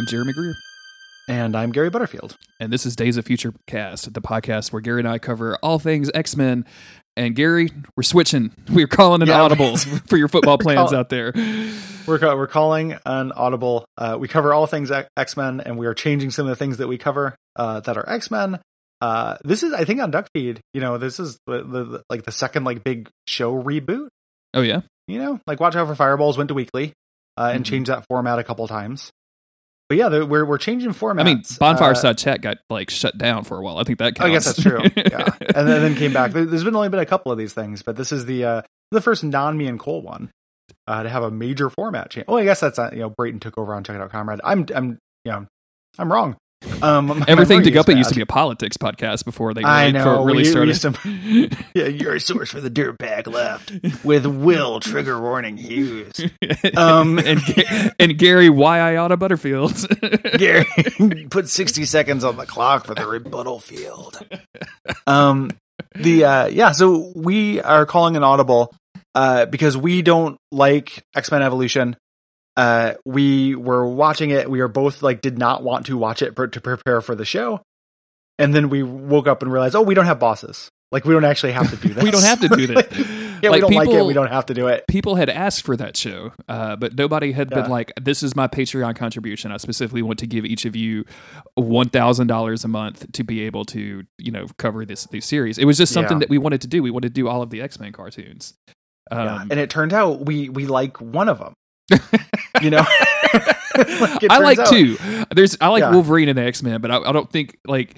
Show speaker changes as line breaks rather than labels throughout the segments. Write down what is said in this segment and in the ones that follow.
I'm Jeremy Greer.
And I'm Gary Butterfield.
And this is Days of Future Cast, the podcast where Gary and I cover all things X Men. And Gary, we're switching. We're calling an
Yeah,
audible for your football plans
call-
out there.
We're we're calling an audible. Uh, we cover all things X Men, and we are changing some of the things that we cover uh, that are X Men. Uh, this is, I think, on Duckfeed. You know, this is the, the, the- like the second like big show reboot.
Oh yeah,
You know, like Watch Out for Fireballs went to weekly uh, and
Mhm.
changed that format a couple times. But yeah, we're we're changing formats.
I mean, Bonfire
Uh,
Side Chat got like shut down for a while. I think that counts.
I guess that's true. Yeah, and then, then came back. There- There's been only been a couple of these things, but this is the uh, the first non me and Cole one uh, to have a major format change. Well, I guess that's uh, you know Brayton took over on Check It Out Comrade. I'm I'm you know I'm wrong. Um,
Everything to
memory
go
is
up. It used to be a politics podcast before they really,
I know.
really started.
to, yeah, you're a source for the dirtbag left with Will Trigger Warning Hughes. Um,
and and Gary Y I Auto Butterfield.
Gary, put 60 seconds on the clock for the rebuttal field. Um, the uh, yeah, so we are calling an audible uh, because we don't like X Men Evolution. Uh, we were watching it. We are both like did not want to watch it per- to prepare for the show, and then we woke up and realized, oh, we don't have bosses. Like we don't actually have to do that.
we don't have to do
Like,
that.
yeah,
Like,
we don't like it. We don't have to do it.
people had asked for that show, uh, but nobody had
Yeah.
been like, "This is my Patreon contribution. I specifically want to give each of you one thousand dollars a month to be able to, you know, cover this this series." It was just something
Yeah.
that we wanted to do. We wanted to do all of the X Men cartoons. Um,
yeah. And it turned out we we like one of them. you know, Like,
I like
out-
two. There's I like
Yeah.
Wolverine and the X Men, but I, I don't think like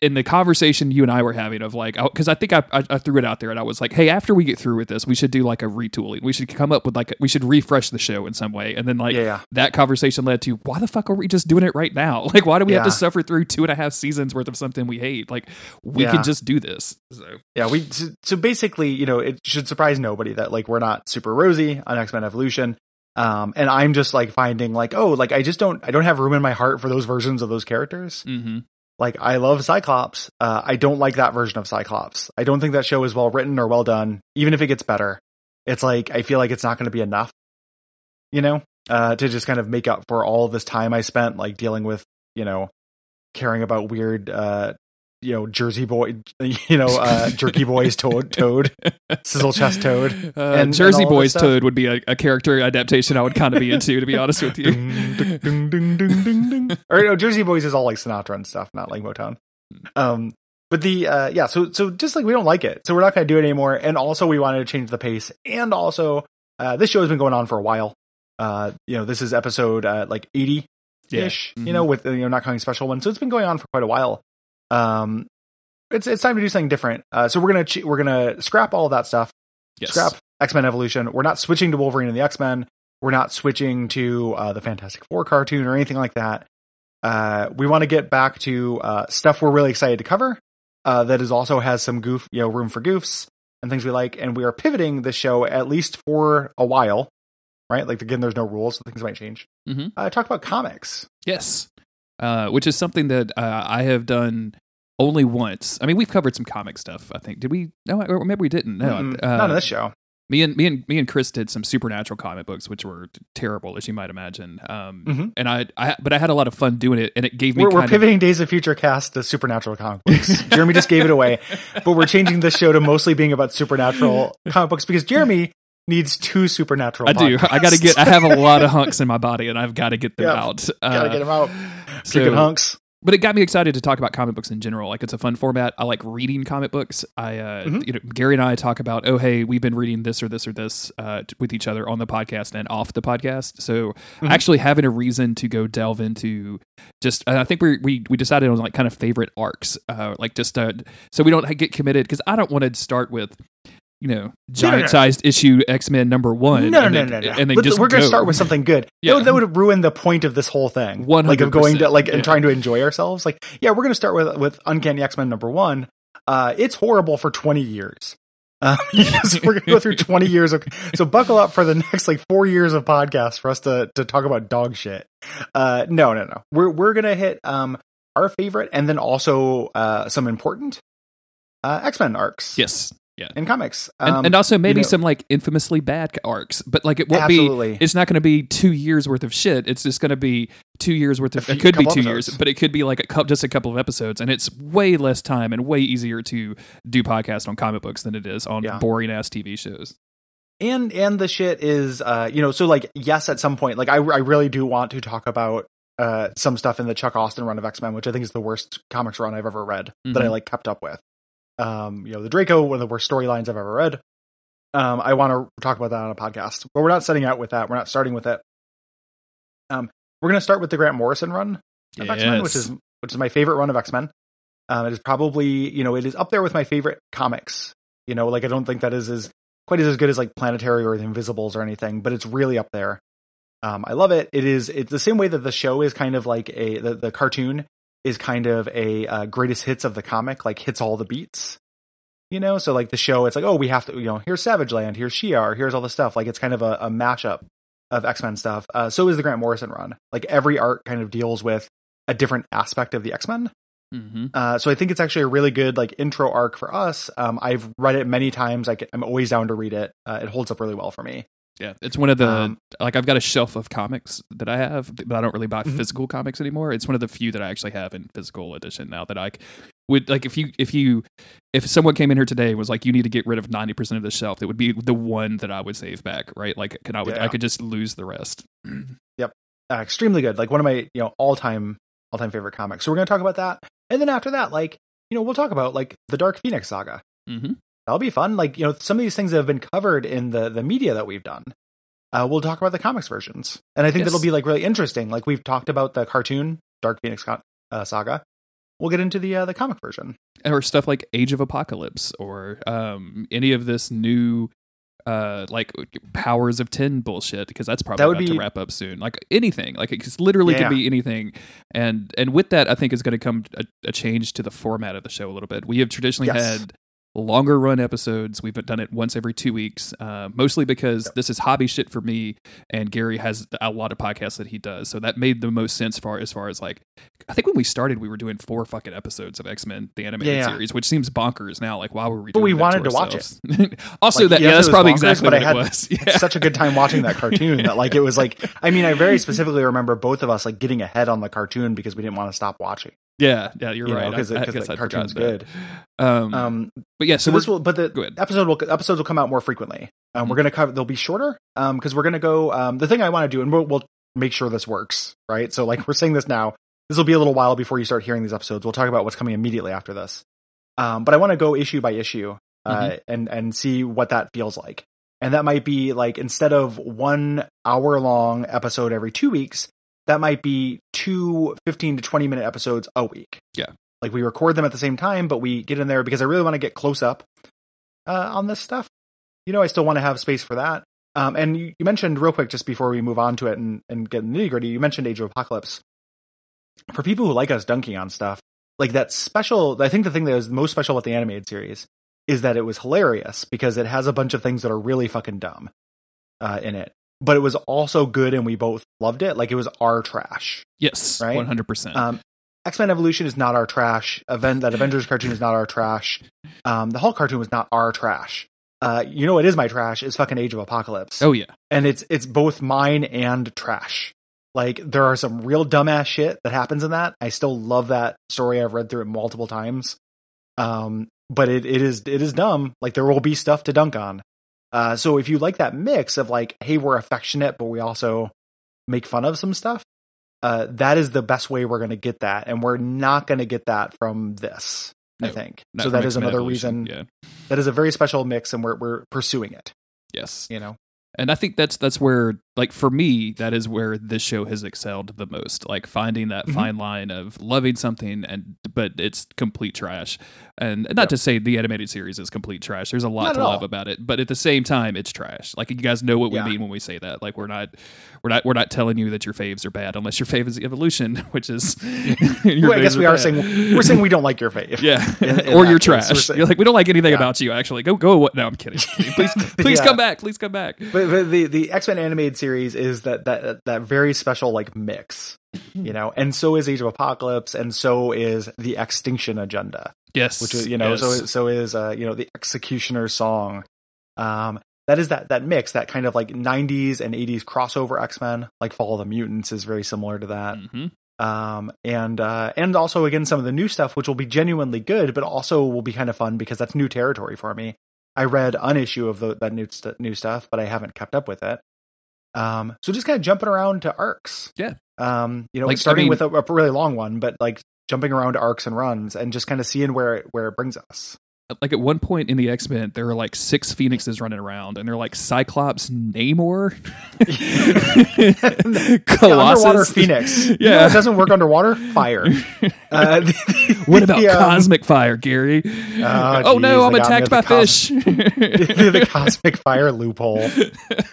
in the conversation you and I were having of like because I think I, I I threw it out there and I was like, hey, after we get through with this, we should do like a retooling. We should come up with like a, we should refresh the show in some way, and then like
yeah, yeah.
that conversation led to why the fuck are we just doing it right now? Like, why do we have to suffer through two and a half seasons worth of something we hate? Like, we can just do this. So,
Yeah, we so, so basically, you know, it should surprise nobody that like we're not super rosy on X Men Evolution. Um, and I'm just like finding like, oh, like I just don't, I don't have room in my heart for those versions of those characters.
Mm-hmm.
Like I love Cyclops. Uh, I don't like that version of Cyclops. I don't think that show is well written or well done. Even if it gets better, it's like I feel like it's not going to be enough. You know, uh, to just kind of make up for all this time I spent like dealing with, you know, caring about weird, uh, you know, Jersey boy, you know, uh, jerky boys, toad, toad, sizzle chest toad.
Uh,
and
Jersey
this
Boys. Toad would be a, a character adaptation I would kind of be into, to be honest with you.
Ding, ding, ding. Or no, Jersey Boys is all like Sinatra and stuff, not like Motown. Um, but the uh, yeah, so so just like we don't like it, so we're not going to do it anymore. And also, we wanted to change the pace. And also, uh, this show has been going on for a while. Uh, you know, this is episode uh, like eighty ish.
Yeah.
You know, with uh, you know not counting special ones, so it's been going on for quite a while. Um, it's it's time to do something different. Uh, so we're gonna ch- we're gonna scrap all of that stuff
Yes.
scrap X Men Evolution. We're not switching to Wolverine and the X Men. We're not switching to uh, the Fantastic Four cartoon or anything like that. Uh, we want to get back to uh, stuff we're really excited to cover. Uh, that is also has some goof, you know, room for goofs and things we like. And we are pivoting the show at least for a while, right? Like again, there's no rules, so things might change.
Mm-hmm.
Uh, talk about comics.
Yes. Uh, which is something that uh, I have done only once. I mean, we've covered some comic stuff. I think did we? No, or maybe we didn't. No,
Mm-mm,
uh,
not on this show.
me and me and me and Chris did some supernatural comic books, which were terrible, as you might imagine. Um,
Mhm.
and I, I, but I had a lot of fun doing it, and it gave me
We're, we're
kind of
pivoting Days of Future Cast to supernatural comic books. Jeremy just gave it away, but we're changing this show to mostly being about supernatural comic books because Jeremy needs two supernatural.
I do. I got to get. I have a lot of hunks in my body, and I've got to get them
Yeah.
out.
gotta
Uh,
get them out.
so-
Kicking hunks.
But it got me excited to talk about comic books in general. Like it's a fun format. I like reading comic books. I, uh,
Mhm.
you know, Gary and I talk about, oh, hey, we've been reading this or this or this uh, t- with each other on the podcast and off the podcast. So
Mhm.
actually having a reason to go delve into just, I think we we we decided on like kind of favorite arcs, uh, like just uh, so we don't get committed because I don't want to start with. You know,
no, no.
giant sized issue X Men number one.
No,
and
no, no, no.
And
Let's-
just
we're gonna start with something good.
Yeah.
That, would, ruin the point of this whole thing. Like of going to
100%,
like and trying to enjoy ourselves. Like, yeah, we're gonna start with with Uncanny X Men number one. Uh, it's horrible for twenty years. Uh, because we're gonna go through twenty years of so buckle up for the next like four years of podcasts for us to to talk about dog shit. Uh, no, no, no. We're we're gonna hit um our favorite and then also uh some important uh X Men arcs.
Yes. Yeah.
in comics.
and,
Um,
and also maybe
know-
some like infamously bad arcs, but like it won't
Absolutely.
be. It's not going to be two years worth of shit. It's just going to be two years worth of.
few-
It could be two
couple
years, but it could be like a couple, just a couple of episodes, and it's way less time and way easier to do podcast on comic books than it is on
Yeah.
boring ass TV shows.
and and the shit is uh you know so like yes at some point like i, I really do want to talk about uh some stuff in the chuck austin run of x-men which i think is the worst comics run i've ever read that i
Mhm.
like kept up with um you know the draco one of the worst storylines i've ever read. Um i want to talk about that on a podcast but we're not setting out with that. We're not starting with it. Um we're going to start with the grant morrison run of x-men which is which is my favorite run of x-men. Um it is probably you know it is up there with my favorite comics. You know like i don't think that is as quite as good as like planetary or the invisibles or anything but it's really up there. Um i love it. It is it's the same way that the show is kind of like a the, the cartoon is kind of a uh, greatest hits of the comic like hits all the beats you know so like the show it's like oh we have to you know here's savage land here's Shi'ar here's all the stuff like it's kind of a, a mashup of x-men stuff uh, so is the grant morrison run like every art kind of deals with a different aspect of the x-men
hmm
uh, so I think it's actually a really good like intro arc for us. Um, I've read it many times. I am always down to read it. Uh, it holds up really well for me.
Yeah, it's one of the
Um,
like I've got a shelf of comics that I have, but I don't really buy
Mhm.
physical comics anymore. It's one of the few that I actually have in physical edition now that I would like if you if you if someone came in here today and was like you need to get rid of 90% of the shelf, that would be the one that I would save back, right? Like can I would I could just lose the rest.
Uh, extremely good. Like one of my you know all time all time favorite comics. So we're gonna talk about that, and then after that, like you know we'll talk about like the Dark Phoenix saga.
Mhm.
That'll be fun. Like you know some of these things that have been covered in the the media that we've done. Uh, we'll talk about the comics versions, and I think
Yes.
that'll be like really interesting. Like we've talked about the cartoon Dark Phoenix uh, saga. We'll get into the uh, the comic version.
or stuff like Age of Apocalypse or um any of this new uh like powers of 10 bullshit because that's probably
That would
about to wrap up soon like anything like it literally
Yeah.
could be anything and and with that i think is going to come a, a change to the format of the show a little bit we have traditionally
Yes.
had longer run episodes. We've done it once every two weeks uh, mostly because
Yep.
this is hobby shit for me and gary has a lot of podcasts that he does. So that made the most sense far as far as like i think when we started we were doing four fucking episodes of x-men the animated
Yeah,
series which seems bonkers now. Like why were we
But we wanted to watch
ourselves? also
Like,
that
yes,
yeah that's probably
bonkers,
exactly
but
what
I had
it was. Yeah.
such a good time watching that cartoon that like it was like I mean I very specifically remember both of us like getting ahead on the cartoon because we didn't want to stop watching.
Yeah yeah you're
You
right
'cause
I- guess
the cartoon's good.
um,
Um,
but yeah
so
so,
this will, but the episode will episodes will come out more frequently. Um,
Mhm.
We're gonna cover. They'll be shorter. Um, because we're gonna go. Um, the thing I want to do, and we'll, we'll make sure this works, right? So like we're saying this now. This will be a little while before you start hearing these episodes. We'll talk about what's coming immediately after this. Um, but I want to go issue by issue, uh,
Mm-hmm.
and and see what that feels like. And that might be like instead of one hour long episode every two weeks, that might be two 15 to 20 minute episodes a week.
Yeah.
Like we record them at the same time, but we get in there because I really want to get close up uh, on this stuff. You know, I still want to have space for that. Um, and you, you mentioned real quick, just before we move on to it and, and get nitty gritty, you mentioned Age of Apocalypse. For people who like us dunking on stuff, like that special, I think the thing that was most special about the animated series is that it was hilarious because it has a bunch of things that are really fucking dumb uh, in it. But it was also good and we both loved it. Like it was our trash.
yes
right?
100%
Um, X Men Evolution is not our trash. Event that Avengers cartoon is not our trash. Um, the Hulk cartoon was not our trash. Uh, you know, it is my trash. Is fucking Age of Apocalypse,
oh yeah
and it's it's both mine and trash. Like there are some real dumbass shit that happens in that. I still love that story. I've read through it multiple times. Um, but it, it is it is dumb. Like there will be stuff to dunk on. Uh, so if you like that mix of like, hey, we're affectionate, but we also make fun of some stuff, uh, that is the best way we're going to get that, and we're not going to get that from this. I think so. That is another
Evolution,
reason.
yeah
That is a very special mix, and we're we're pursuing it.
yes
You know,
and i think that's that's where like for me that is where this show has excelled the most like finding that
Mhm.
fine line of loving something and but it's complete trash and not
Yep.
to say the animated series is complete trash there's a lot
Not
to love
all.
about it but at the same time it's trash like you guys know what we mean when we say that like we're not we're not we're not telling you that your faves are bad unless your fave is evolution which is your
Well, I guess we are saying we're saying we don't like your fave.
yeah,
in- in
or you're trash.
saying-
You're like, we don't like anything
Yeah.
about you. Actually, go go. No, I'm kidding. Please, please
Yeah.
come back. Please come back.
But, but the the X Men animated series is that that that very special like mix, you know, and so is Age of Apocalypse, and so is the Extinction Agenda.
Yes,
which is you know
yes.
so so is uh you know the Executioner song. Um, that is that that mix that kind of like 90s and 80s crossover X-Men like Fall of the Mutants is very similar to that.
Mhm.
Um, and uh, and also again some of the new stuff which will be genuinely good, but also will be kind of fun because that's new territory for me. I read an issue of the, that new st- new stuff, but I haven't kept up with it. Um, so just kind of jumping around to arcs.
Yeah.
Um, you know,
Like, I
starting
mean-
with a, a really long one, but like jumping around to arcs and runs and just kind of seeing where it, where it brings us.
Like at one point in the X Men, there are like six Phoenixes running around, and they're like Cyclops, Namor,
Yeah,
Colossus,
underwater phoenix. You know
Yeah.
it doesn't work underwater. Fire. Uh, the-
What about
the, um,
cosmic fire, Gary?
Oh,
oh no, I'm
they got me
attacked by
cos-
fish.
the cosmic fire loophole.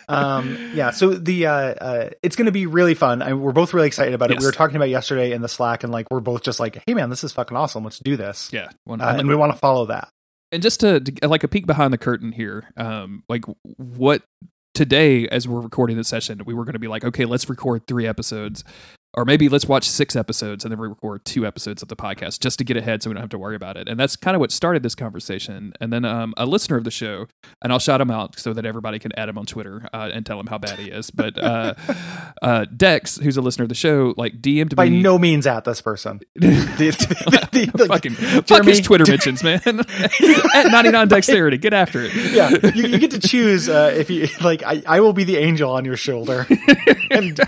Um, yeah, so the uh, uh, it's going to be really fun. I, we're both really excited about it.
Yes.
We were talking about yesterday in the Slack, and like we're both just like, "Hey, man, this is fucking awesome. Let's do this."
yeah,
Uh, and we want to follow that.
And just to, to like a peek behind the curtain here um like what today as we're recording this session we were going to be like okay let's record three episodes or maybe let's watch six episodes and then we record two episodes of the podcast just to get ahead so we don't have to worry about it and that's kind of what started this conversation and then um, a listener of the show and i'll shout him out so that everybody can add him on twitter uh, and tell him how bad he is but uh, uh, dex who's a listener of the show like dm'd
By
me
no means at this person. The- the- the-
fucking fuck his Twitter mentions, man. At 99 dexterity, get after it.
yeah, you, you get to choose uh, if you like. I, I will be the angel on your shoulder, and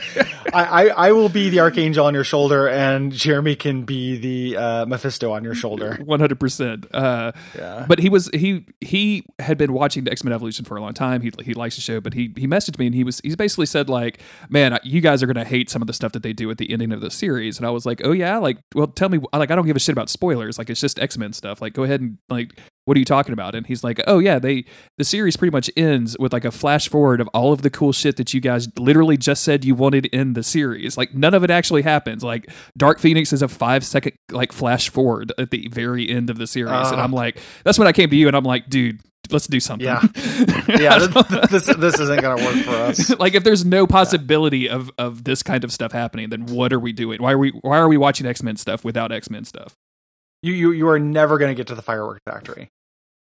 I, I, I will be the archangel on your shoulder, and Jeremy can be the uh, Mephisto on your shoulder.
100%. Uh,
Yeah,
but he was he he had been watching the X-Men Evolution for a long time. He he likes the show, but he he messaged me and he was he's basically said like, "Man, you guys are going to hate some of the stuff that they do at the ending of the series." And I was like, "Oh yeah, like well tell me like I don't give a shit about spoilers. Like it's just X-Men stuff. Like go ahead and like what are you talking about?" And he's like, "Oh yeah, they the series pretty much ends with like a flash forward of all of the cool shit that you guys literally just said you wanted in the series. Like none of it actually happens. Like Dark Phoenix is a 5 second like flash forward at the very end of the series." and
Ah.
I'm like, that's when I came to you and I'm like, dude, let's do something.
Yeah. yeah. th- th- this this isn't gonna work for us.
like if there's no possibility of of this kind of stuff happening, then what are we doing? Why are we why are we watching X Men stuff without X Men stuff?
You you you are never gonna get to the firework factory.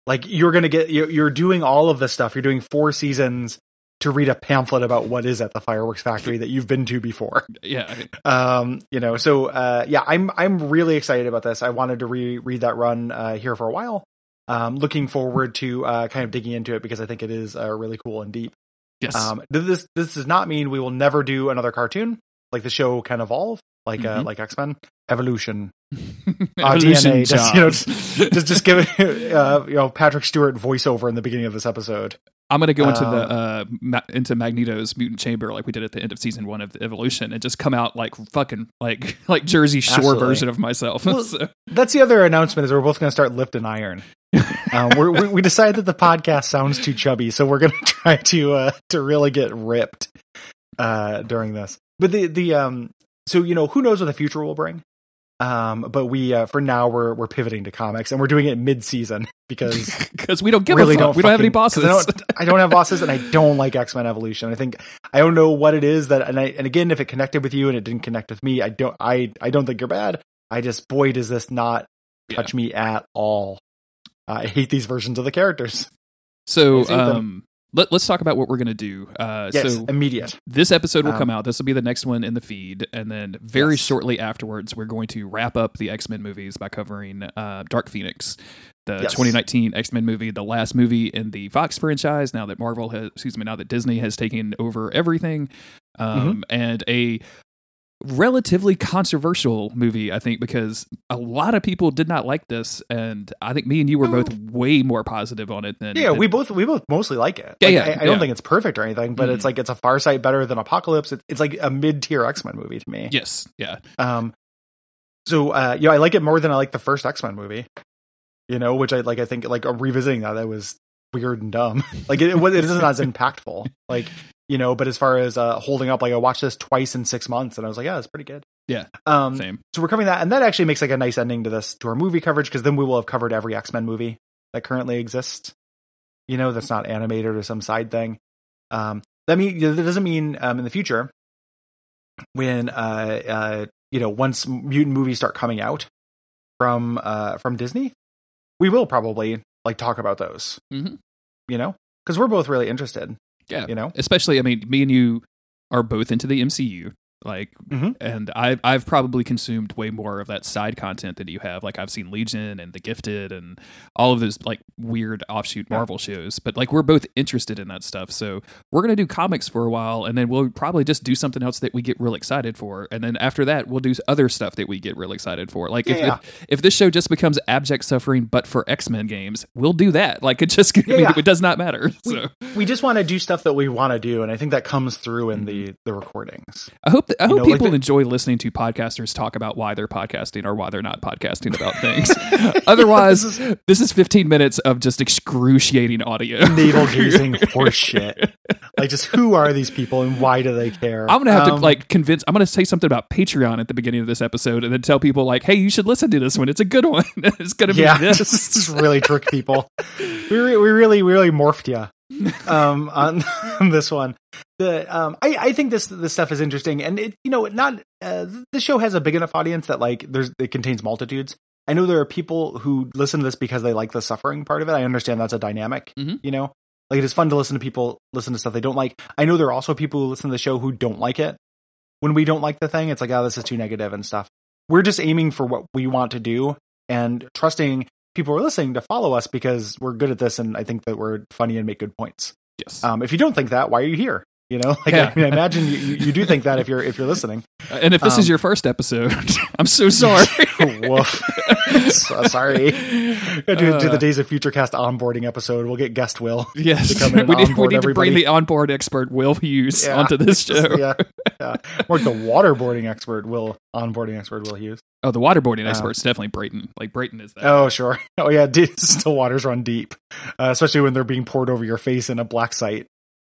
Like you're gonna get you're, you're doing all of this stuff. You're doing four seasons to read a pamphlet about what is at the fireworks factory that you've been to before.
Yeah,
um you know so uh yeah i'm i'm really excited about this i wanted to re- read that run uh here for a while um looking forward to uh kind of digging into it because i think it is uh, really cool and deep
yes,
um this this does not mean we will never do another cartoon like the show can evolve like uh
Mhm.
like x-men evolution
Evolution
DNA, just, you know, just just give uh you know patrick stewart voiceover in the beginning of this episode
I'm gonna go into
um,
the uh ma- into Magneto's mutant chamber like we did at the end of season one of the Evolution and just come out like fucking like like Jersey Shore
Absolutely.
version of myself.
Well,
So-
That's the other announcement is we're both going to start lifting iron. um, we're, we we decided that the podcast sounds too chubby, so we're going to try to uh, to really get ripped uh, during this. But the the um so you know who knows what the future will bring. Um, but we uh, for now we're we're pivoting to comics and we're doing it mid season because
because we don't give
really don't
we don't have any bosses.
I don't, I don't have bosses and I don't like X Men Evolution. I think I don't know what it is that and I and again if it connected with you and it didn't connect with me, I don't I I don't think you're bad. I just boy does this not touch me at all. I hate these versions of the characters.
so um, let, let's talk about what we're gonna do. Uh,
Yes,
so
immediate.
This episode will
Um,
come out. This will be the next one in the feed, and then very
Yes.
shortly afterwards, we're going to wrap up the X Men movies by covering uh, Dark Phoenix, the
Yes.
2019 X Men movie, the last movie in the Fox franchise. Now that Marvel has, excuse me, now that Disney has taken over everything, um, and a relatively controversial movie, I think, because a lot of people did not like this, and I think me and you were
Oh.
both way more positive on it than
Yeah,
than-
we both we both mostly like it.
Yeah,
Like,
yeah,
I, I don't think it's perfect or anything, but
Mhm.
it's like it's a far sight better than Apocalypse. It, it's like a mid tier X Men movie to me.
yes, yeah,
Um, so uh, yeah, I like it more than I like the first X Men movie. You know, which I like. I think like revisiting that, that was weird and dumb. like it, it, was- it isn't as impactful. Like you know, but as far as uh, holding up, like I watched this twice in six months, and I was like, yeah, it's pretty good.
Yeah,
Um,
same.
so we're covering that, and that actually makes like a nice ending to this to our movie coverage because then we will have covered every X Men movie that currently exists. You know, that's not animated or some side thing. Um, that mean that doesn't mean um, in the future when uh, uh, you know once mutant movies start coming out from uh, from Disney we will probably like talk about those.
Mhm.
You know, because we're both really interested.
Yeah.
You know,
especially I mean, me and you are both into the MCU. Like,
Mhm.
and I've I've probably consumed way more of that side content than you have. Like, I've seen Legion and The Gifted and all of those like weird offshoot
Yeah.
Marvel shows. But like, we're both interested in that stuff, so we're gonna do comics for a while, and then we'll probably just do something else that we get real excited for, and then after that, we'll do other stuff that we get real excited for. Like, if
Yeah.
if, if this show just becomes abject suffering, but for X Men games, we'll do that. Like, it just I
Yeah,
mean,
yeah.
it does not matter.
We-
So
we just want to do stuff that we want to do, and I think that comes through in the the recordings.
I hope I hope
know, like
people
the-
enjoy listening to podcasters talk about why they're podcasting or why they're not podcasting about things. Otherwise,
This
this is 15 minutes of just excruciating audio.
Navel gazing horseshit. Like, just who are these people and why do they care?
I'm gonna have to
Um,
like convince. I'm gonna say something about Patreon at the beginning of this episode, and then tell people like, "Hey, you should listen to this one. It's a good one. it's gonna be
yeah,
this."
just really trick people. We re- we really we really morphed you um on, on this one. The um I I think this this stuff is interesting and it you know not uh, the show has a big enough audience that like there's it contains multitudes. I know there are people who listen to this because they like the suffering part of it. I understand that's a dynamic,
Mhm.
you know. Like it is fun to listen to people listen to stuff they don't like. I know there are also people who listen to the show who don't like it. When we don't like the thing, it's like, oh, this is too negative and stuff. We're just aiming for what we want to do and trusting people who are listening to follow us because we're good at this and I think that we're funny and make good points.
yes.
Um, if you don't think that, why are you here? You know, like
Yeah.
I mean, I imagine you, you do think that if you're if you're listening.
and if this
um,
is your first episode, I'm so sorry.
Woof. So sorry. Do, do
Uh,
the Days of Futurecast onboarding episode. We'll get guest Will.
Yes,
to come in
we need, we need to bring the onboard expert Will Hughes
Yeah.
onto this show.
yeah, yeah. Or the waterboarding expert will onboarding expert will Hughes.
Oh, the waterboarding
Uh,
expert's definitely Brayton. Like Brayton is that.
Oh sure. Oh yeah. Still waters run deep, uh, especially when they're being poured over your face in a black site,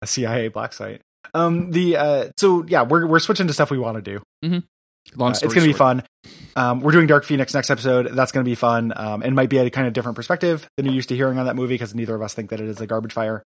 a CIA black site. Um. The uh. So yeah, we're we're switching to stuff we want to do.
Long
Uh, it's gonna be fun. Um, we're doing Dark Phoenix next episode. That's gonna be fun. Um, and might be a kind of different perspective than you're used to hearing on that movie because neither of us think that it is a garbage fire.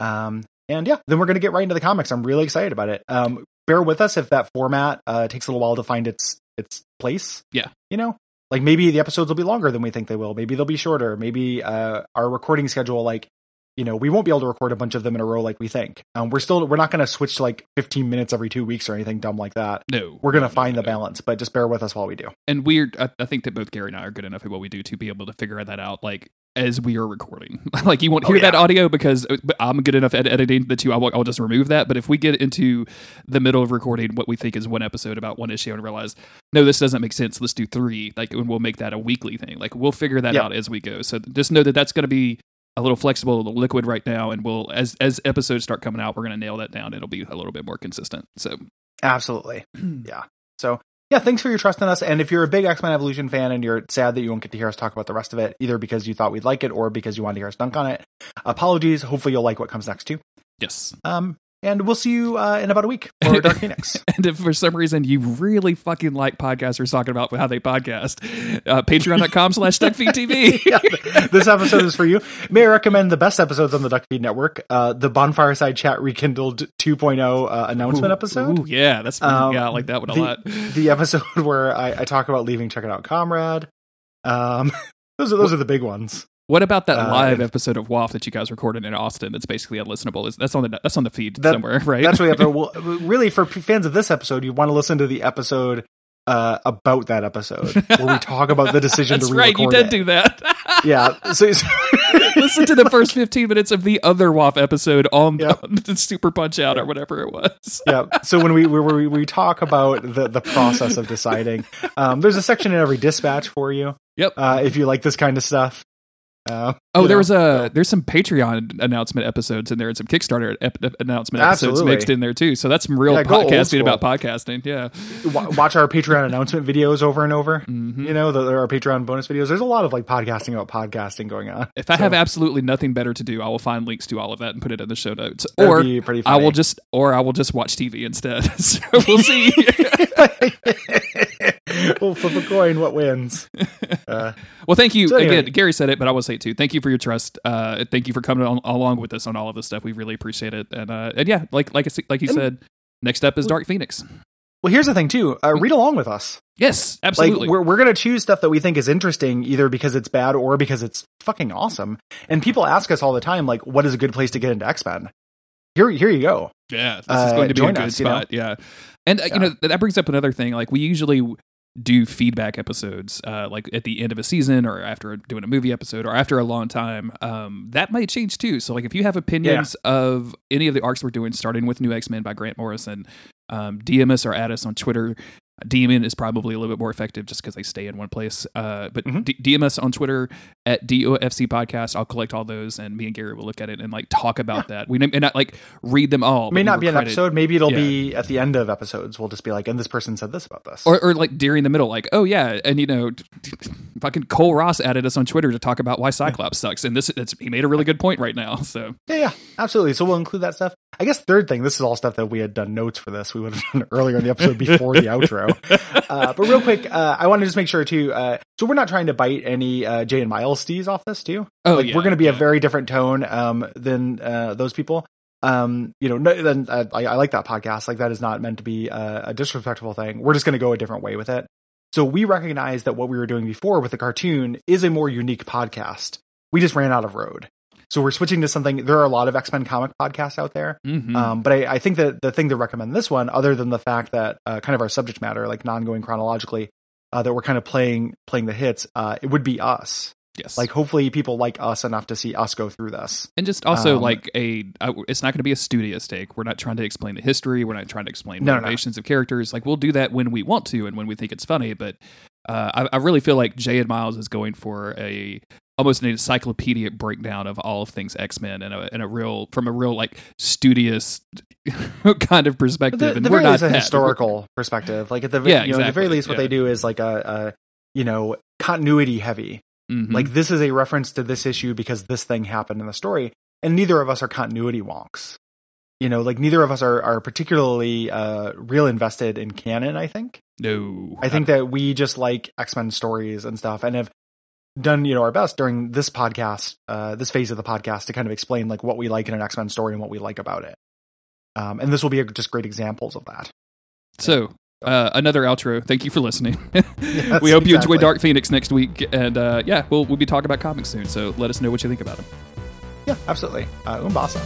Um, and yeah, then we're gonna get right into the comics. I'm really excited about it. Um, bear with us if that format uh takes a little while to find its its place.
Yeah.
you know, like maybe the episodes will be longer than we think they will. Maybe they'll be shorter. Maybe uh our recording schedule like. You know, we won't be able to record a bunch of them in a row like we think. Um, we're still we're not going to switch to like 15 minutes every two weeks or anything dumb like that
No,
we're
no, no,
find the
no.
balance, but just bear with us while we do.
and we're I, I think that both Gary and I are good enough at what we do to be able to figure that out like as we are recording like you won't
Oh,
hear that audio because uh, I'm good enough at editing the two. I will, I'll just remove that but if we get into the middle of recording what we think is one episode about one issue and realize no this doesn't make sense let's do three like and we'll make that a weekly thing like we'll figure that
Yeah.
out as we go so just know that that's going to be a little flexible a little liquid right now and we'll as as episodes start coming out we're going to nail that down it'll be a little bit more consistent so
Absolutely. yeah. So yeah, thanks for your trust in us. And if you're a big X Men Evolution fan and you're sad that you won't get to hear us talk about the rest of it, either because you thought we'd like it or because you wanted to hear us dunk on it, apologies. Hopefully you'll like what comes next too.
yes
Um, and we'll see you uh, in about a week for Dark Phoenix.
And if for some reason you really fucking like podcasters talking about how they podcast, uh, patreon.com slash duckfeedtv.
yeah, this episode is for you. May I recommend the best episodes on the Duck Feed Network? Uh, the Bonfire Side Chat Rekindled 2.0 uh, announcement
Ooh,
episode.
Ooh, yeah, that's
Um,
yeah, I like that one a
the,
lot.
the episode where I, I talk about leaving Check It Out Comrade. Um, those are those are the big ones.
What about that
uh,
live episode of WAF that you guys recorded in Austin? That's basically unlistenable. Is that's on the that's on the feed
That-
somewhere, right?
That's really well, really for fans of this episode, you want to listen to the episode uh, about that episode where we talk about the decision
that's
to
right.
re-record
You did
it.
do that.
yeah. So, so-
Listen to the first fifteen minutes of the other WAF episode on,
Yeah.
on the Super Punch Out or whatever it was.
yeah. So when we we, we talk about the the process of deciding, um, there's a section in every dispatch for you.
Yep.
Uh, if you like this kind of stuff. Uh,
Oh, there
know,
was a
so-
there's some Patreon announcement episodes in there and some Kickstarter ep- announcement episodes mixed in there too. So that's some real
Yeah,
podcasting about podcasting. Yeah.
watch our Patreon announcement videos over and over.
hmm
You know, the, there are Patreon bonus videos. There's a lot of like podcasting about podcasting going on.
If I have absolutely nothing better to do, I will find links to all of that and put it in the show notes.
that'd
Or I will just or I will just watch TV instead. so we'll see.
we'll flip a coin. What wins? Uh,
well, thank you
So anyway.
again. Gary said it, but I will say it too. Thank you for your trust. Uh, thank you for coming on, along with us on all of this stuff. We really appreciate it. And uh, and yeah, like like like you
And-
said, next up is Dark Phoenix.
Well, here's the thing too. Uh, read along with us.
Yes, absolutely.
Like we're we're gonna choose stuff that we think is interesting, either because it's bad or because it's fucking awesome. And people ask us all the time, like, what is a good place to get into X Men? Here, here you go.
Yeah, this
Uh,
is going to be a good
us, you know?
spot. Yeah, and uh,
Yeah.
you know that brings up another thing. Like we usually do feedback episodes, uh, like at the end of a season or after doing a movie episode or after a long time. Um, that might change too. So like if you have opinions of any of the arcs we're doing, starting with New X Men by Grant Morrison, um, DM us or add us on Twitter. DM is probably a little bit more effective just because they stay in one place. Uh, but
Mhm.
D- DM us on Twitter at DOFC podcast. I'll collect all those and me and Gary will look at it and like talk about that. We may not like read them all.
It may not be an
credit-
episode. Maybe it'll
Yeah.
be at the end of episodes. We'll just be like, and this person said this about this.
Or, or like during the middle, like, oh yeah, and you know, fucking Cole Ross added us on Twitter to talk about why Cyclops sucks, and this it's, he made a really good point right now. So
yeah, yeah, absolutely. So we'll include that stuff. I guess third thing. This is all stuff that we had done notes for this. We would have done earlier in the episode before the outro. Uh, but real quick, uh, I want to just make sure too. Uh, so we're not trying to bite any uh, Jay and Miles stees off this too.
oh
like
yeah,
we're going to be a very different tone um, than uh, those people. Um, you know, no, then uh, I, I like that podcast. Like that is not meant to be a, a disrespectful thing. We're just going to go a different way with it. So we recognize that what we were doing before with the cartoon is a more unique podcast. We just ran out of road. So we're switching to something. There are a lot of X Men comic podcasts out there.
Mhm.
Um, but I, I think that the thing to recommend this one, other than the fact that uh, kind of our subject matter, like non-going chronologically, uh, that we're kind of playing playing the hits, uh, it would be us.
Yes,
Like hopefully people like us enough to see us go through this.
and just also
um,
like a, uh, it's not going to be a studious take. We're not trying to explain the history. We're not trying to explain
No, no, no.
motivations of characters. Like we'll do that when we want to and when we think it's funny. But uh, I, I really feel like Jay and Miles is going for a almost an encyclopedic breakdown of all of things X Men and a, and a real from a real like studious kind of perspective.
The,
and
the
we're not
a
that.
historical perspective. Like at the
Yeah,
you know, at the very least, what
yeah.
they do is like a, a you know continuity heavy.
Mhm.
Like this is a reference to this issue because this thing happened in the story, and neither of us are continuity wonks. You know, like neither of us are are particularly uh, real invested in canon. I think.
no,
I think that we just like X Men stories and stuff, and have done you know our best during this podcast, uh, this phase of the podcast, to kind of explain like what we like in an X Men story and what we like about it. Um, and this will be a, just great examples of that.
So, uh, another outro. Thank you for listening.
Yes,
we hope you enjoy. Dark Phoenix next week, and uh, yeah, we'll we'll be talking about comics soon. So let us know what you think about them.
Yeah, absolutely. Uh, Umbasa.